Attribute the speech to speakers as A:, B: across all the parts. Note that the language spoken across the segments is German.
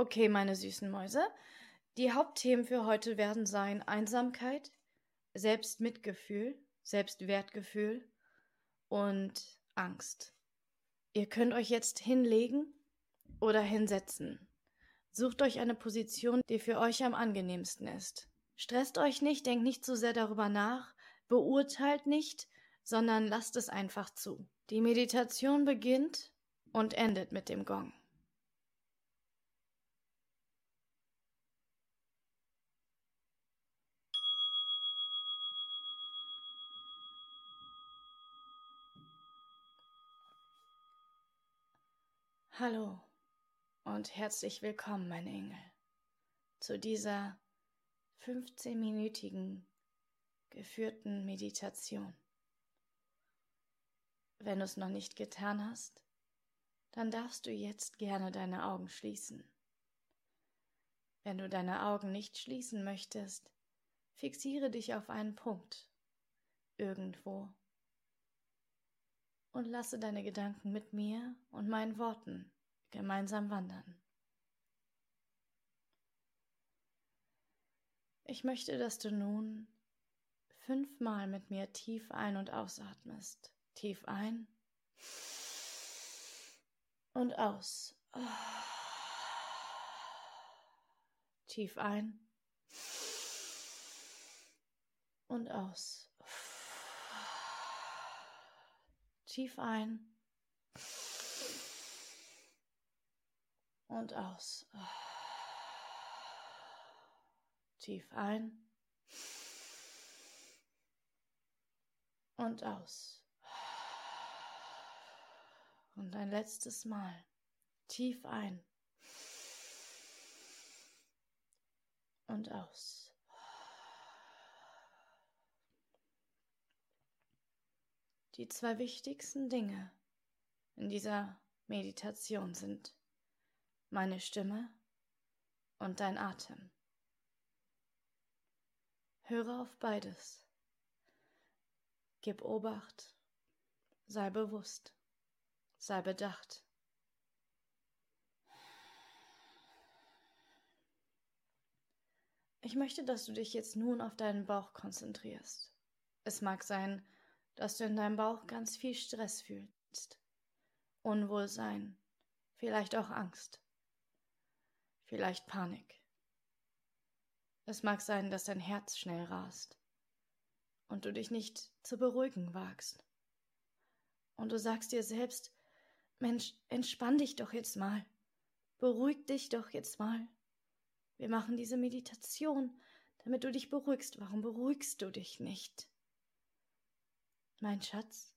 A: Okay, meine süßen Mäuse. Die Hauptthemen für heute werden sein Einsamkeit, Selbstmitgefühl, Selbstwertgefühl und Angst. Ihr könnt euch jetzt hinlegen oder hinsetzen. Sucht euch eine Position, die für euch am angenehmsten ist. Stresst euch nicht, denkt nicht zu sehr darüber nach, beurteilt nicht, sondern lasst es einfach zu. Die Meditation beginnt und endet mit dem Gong. Hallo und herzlich willkommen, meine Engel, zu dieser 15-minütigen geführten Meditation. Wenn du es noch nicht getan hast, dann darfst du jetzt gerne deine Augen schließen. Wenn du deine Augen nicht schließen möchtest, fixiere dich auf einen Punkt, irgendwo und lasse deine Gedanken mit mir und meinen Worten gemeinsam wandern. Ich möchte, dass du nun fünfmal mit mir tief ein- und ausatmest. Tief ein und aus. Tief ein und aus. Tief ein und aus. Tief ein und aus. Und ein letztes Mal. Tief ein und aus. Die zwei wichtigsten Dinge in dieser Meditation sind meine Stimme und dein Atem. Höre auf beides. Gib Obacht, sei bewusst, sei bedacht. Ich möchte, dass du dich jetzt nun auf deinen Bauch konzentrierst. Es mag sein, dass du in deinem Bauch ganz viel Stress fühlst, Unwohlsein, vielleicht auch Angst, vielleicht Panik. Es mag sein, dass dein Herz schnell rast und du dich nicht zu beruhigen wagst. Und du sagst dir selbst, Mensch, entspann dich doch jetzt mal, beruhig dich doch jetzt mal. Wir machen diese Meditation, damit du dich beruhigst. Warum beruhigst du dich nicht? Mein Schatz,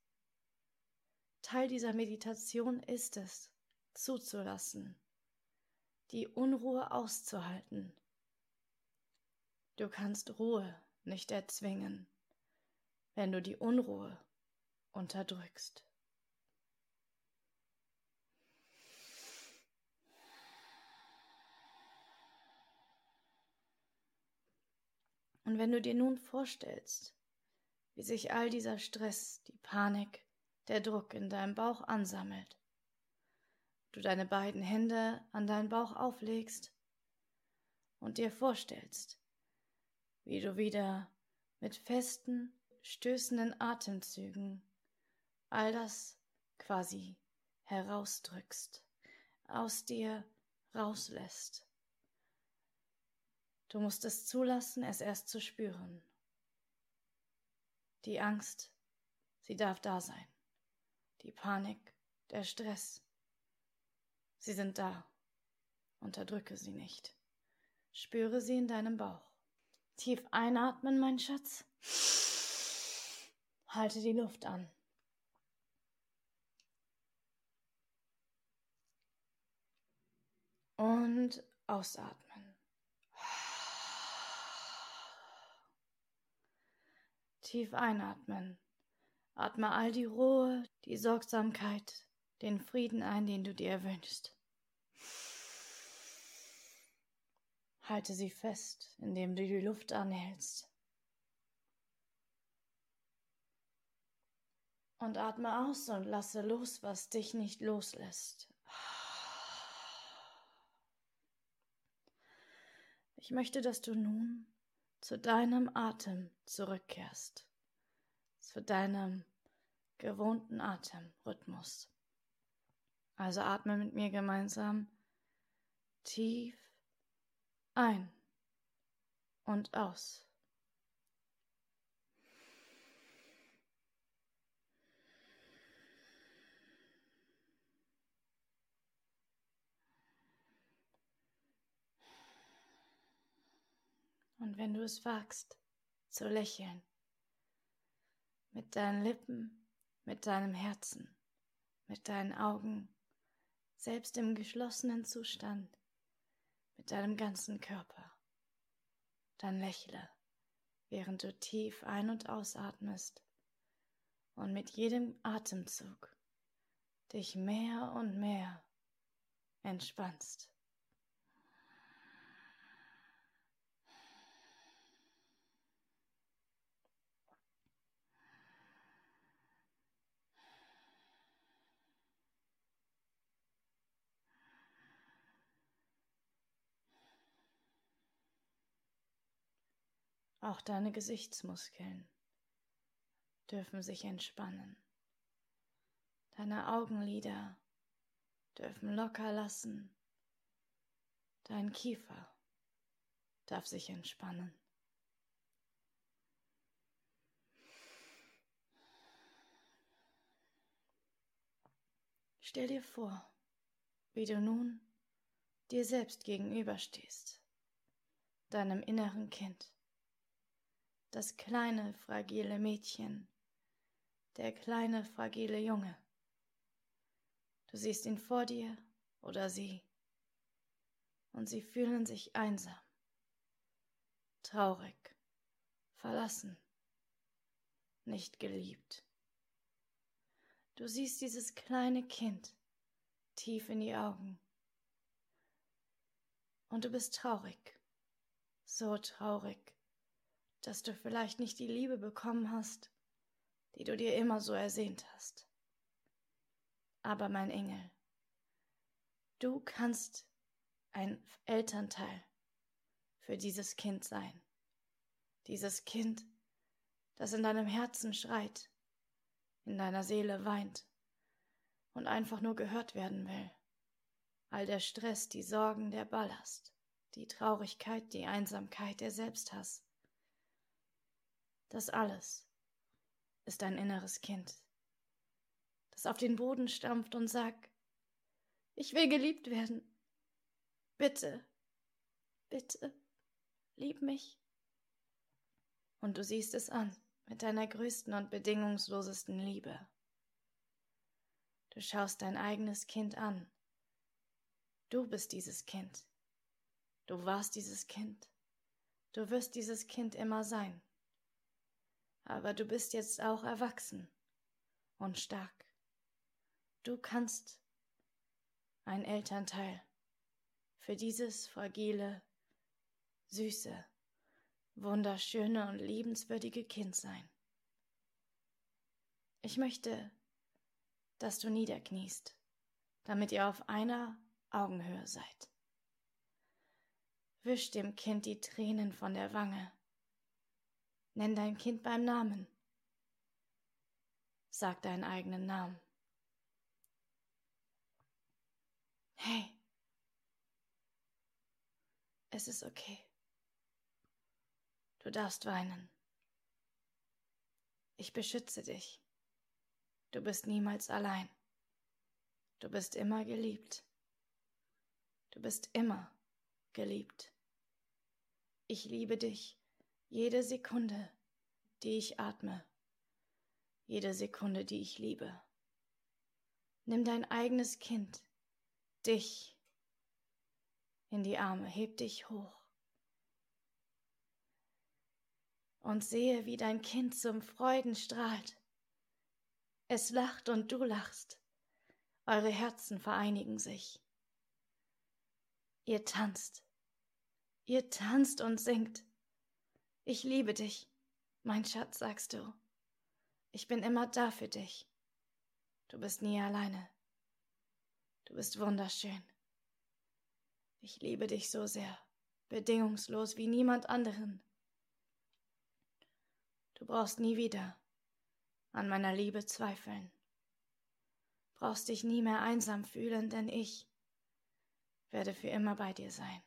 A: Teil dieser Meditation ist es, zuzulassen, die Unruhe auszuhalten. Du kannst Ruhe nicht erzwingen, wenn du die Unruhe unterdrückst. Und wenn du dir nun vorstellst, wie sich all dieser Stress, die Panik, der Druck in deinem Bauch ansammelt. Du deine beiden Hände an deinen Bauch auflegst und dir vorstellst, wie du wieder mit festen, stößenden Atemzügen all das quasi herausdrückst, aus dir rauslässt. Du musst es zulassen, es erst zu spüren. Die Angst, sie darf da sein. Die Panik, der Stress, sie sind da. Unterdrücke sie nicht. Spüre sie in deinem Bauch. Tief einatmen, mein Schatz. Halte die Luft an. Und ausatmen. Tief einatmen. Atme all die Ruhe, die Sorgsamkeit, den Frieden ein, den du dir wünschst. Halte sie fest, indem du die Luft anhältst. Und atme aus und lasse los, was dich nicht loslässt. Ich möchte, dass du nun zu deinem Atem zurückkehrst, zu deinem gewohnten Atemrhythmus. Also atme mit mir gemeinsam tief ein und aus. Und wenn du es wagst, zu lächeln, mit deinen Lippen, mit deinem Herzen, mit deinen Augen, selbst im geschlossenen Zustand, mit deinem ganzen Körper, dann lächle, während du tief ein- und ausatmest und mit jedem Atemzug dich mehr und mehr entspannst. Auch deine Gesichtsmuskeln dürfen sich entspannen. Deine Augenlider dürfen locker lassen. Dein Kiefer darf sich entspannen. Stell dir vor, wie du nun dir selbst gegenüberstehst, deinem inneren Kind das kleine, fragile Mädchen, der kleine, fragile Junge. Du siehst ihn vor dir oder sie, und sie fühlen sich einsam, traurig, verlassen, nicht geliebt. Du siehst dieses kleine Kind tief in die Augen, und du bist traurig, so traurig, dass du vielleicht nicht die Liebe bekommen hast, die du dir immer so ersehnt hast. Aber mein Engel, du kannst ein Elternteil für dieses Kind sein. Dieses Kind, das in deinem Herzen schreit, in deiner Seele weint und einfach nur gehört werden will. All der Stress, die Sorgen, der Ballast, die Traurigkeit, die Einsamkeit, der Selbsthass, das alles ist ein inneres Kind, das auf den Boden stampft und sagt, ich will geliebt werden. Bitte, bitte, lieb mich. Und du siehst es an mit deiner größten und bedingungslosesten Liebe. Du schaust dein eigenes Kind an. Du bist dieses Kind. Du warst dieses Kind. Du wirst dieses Kind immer sein aber du bist jetzt auch erwachsen und stark. Du kannst ein Elternteil für dieses fragile, süße, wunderschöne und liebenswürdige Kind sein. Ich möchte, dass du niederkniest, damit ihr auf einer Augenhöhe seid. Wisch dem Kind die Tränen von der Wange Nenn dein Kind beim Namen. Sag deinen eigenen Namen. Hey, es ist okay. Du darfst weinen. Ich beschütze dich. Du bist niemals allein. Du bist immer geliebt. Du bist immer geliebt. Ich liebe dich jede Sekunde, die ich atme, jede Sekunde, die ich liebe. Nimm dein eigenes Kind, dich, in die Arme, heb dich hoch und sehe, wie dein Kind zum Freuden strahlt. Es lacht und du lachst. Eure Herzen vereinigen sich. Ihr tanzt. Ihr tanzt und singt. Ich liebe dich, mein Schatz, sagst du. Ich bin immer da für dich. Du bist nie alleine. Du bist wunderschön. Ich liebe dich so sehr. bedingungslos wie niemand anderen. Du brauchst nie wieder an meiner Liebe zweifeln, brauchst dich nie mehr einsam fühlen, denn ich werde für immer bei dir sein.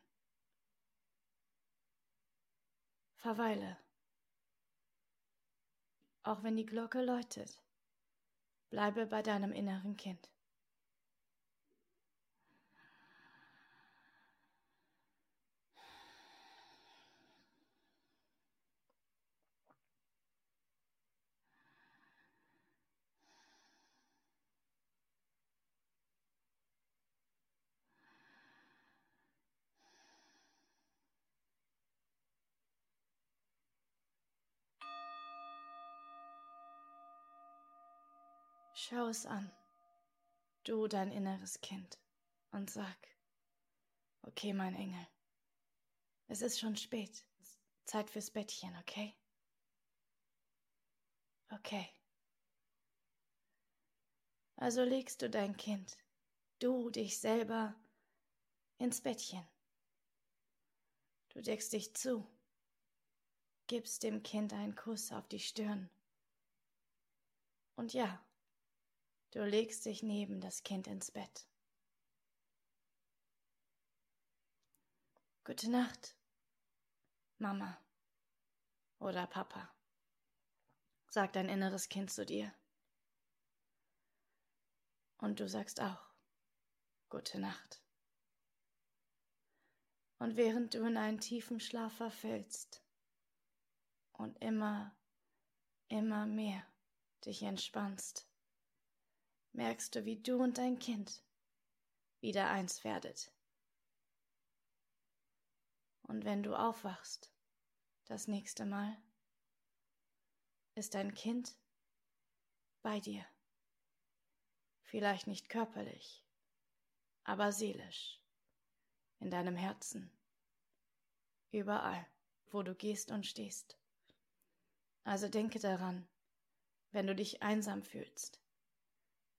A: Verweile, auch wenn die Glocke läutet, bleibe bei deinem inneren Kind. Schau es an, du dein inneres Kind, und sag, okay, mein Engel, es ist schon spät, Zeit fürs Bettchen, okay? Okay. Also legst du dein Kind, du dich selber, ins Bettchen. Du deckst dich zu, gibst dem Kind einen Kuss auf die Stirn. Und ja, Du legst dich neben das Kind ins Bett. Gute Nacht, Mama oder Papa, sagt dein inneres Kind zu dir. Und du sagst auch Gute Nacht. Und während du in einen tiefen Schlaf verfällst und immer, immer mehr dich entspannst, merkst du, wie du und dein Kind wieder eins werdet. Und wenn du aufwachst, das nächste Mal, ist dein Kind bei dir. Vielleicht nicht körperlich, aber seelisch, in deinem Herzen, überall, wo du gehst und stehst. Also denke daran, wenn du dich einsam fühlst,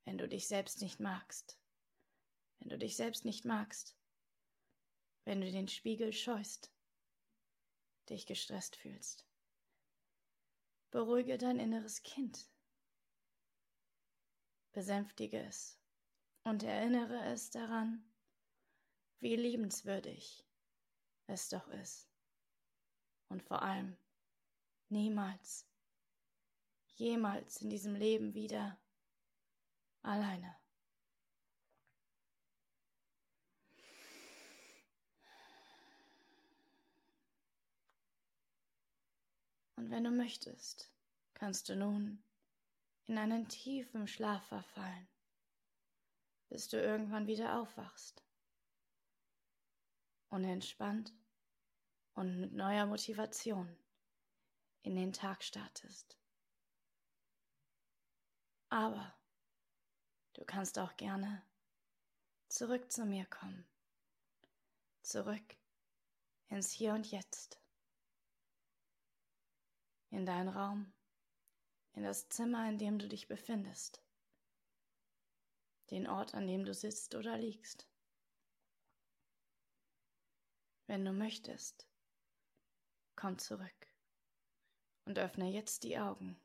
A: wenn du dich selbst nicht magst, wenn du dich selbst nicht magst, wenn du den Spiegel scheust, dich gestresst fühlst. Beruhige dein inneres Kind, besänftige es und erinnere es daran, wie liebenswürdig es doch ist. Und vor allem niemals, jemals in diesem Leben wieder alleine. Und wenn du möchtest, kannst du nun in einen tiefen Schlaf verfallen, bis du irgendwann wieder aufwachst und entspannt und mit neuer Motivation in den Tag startest. Aber Du kannst auch gerne zurück zu mir kommen. Zurück ins Hier und Jetzt. In deinen Raum, in das Zimmer, in dem du dich befindest. Den Ort, an dem du sitzt oder liegst. Wenn du möchtest, komm zurück und öffne jetzt die Augen.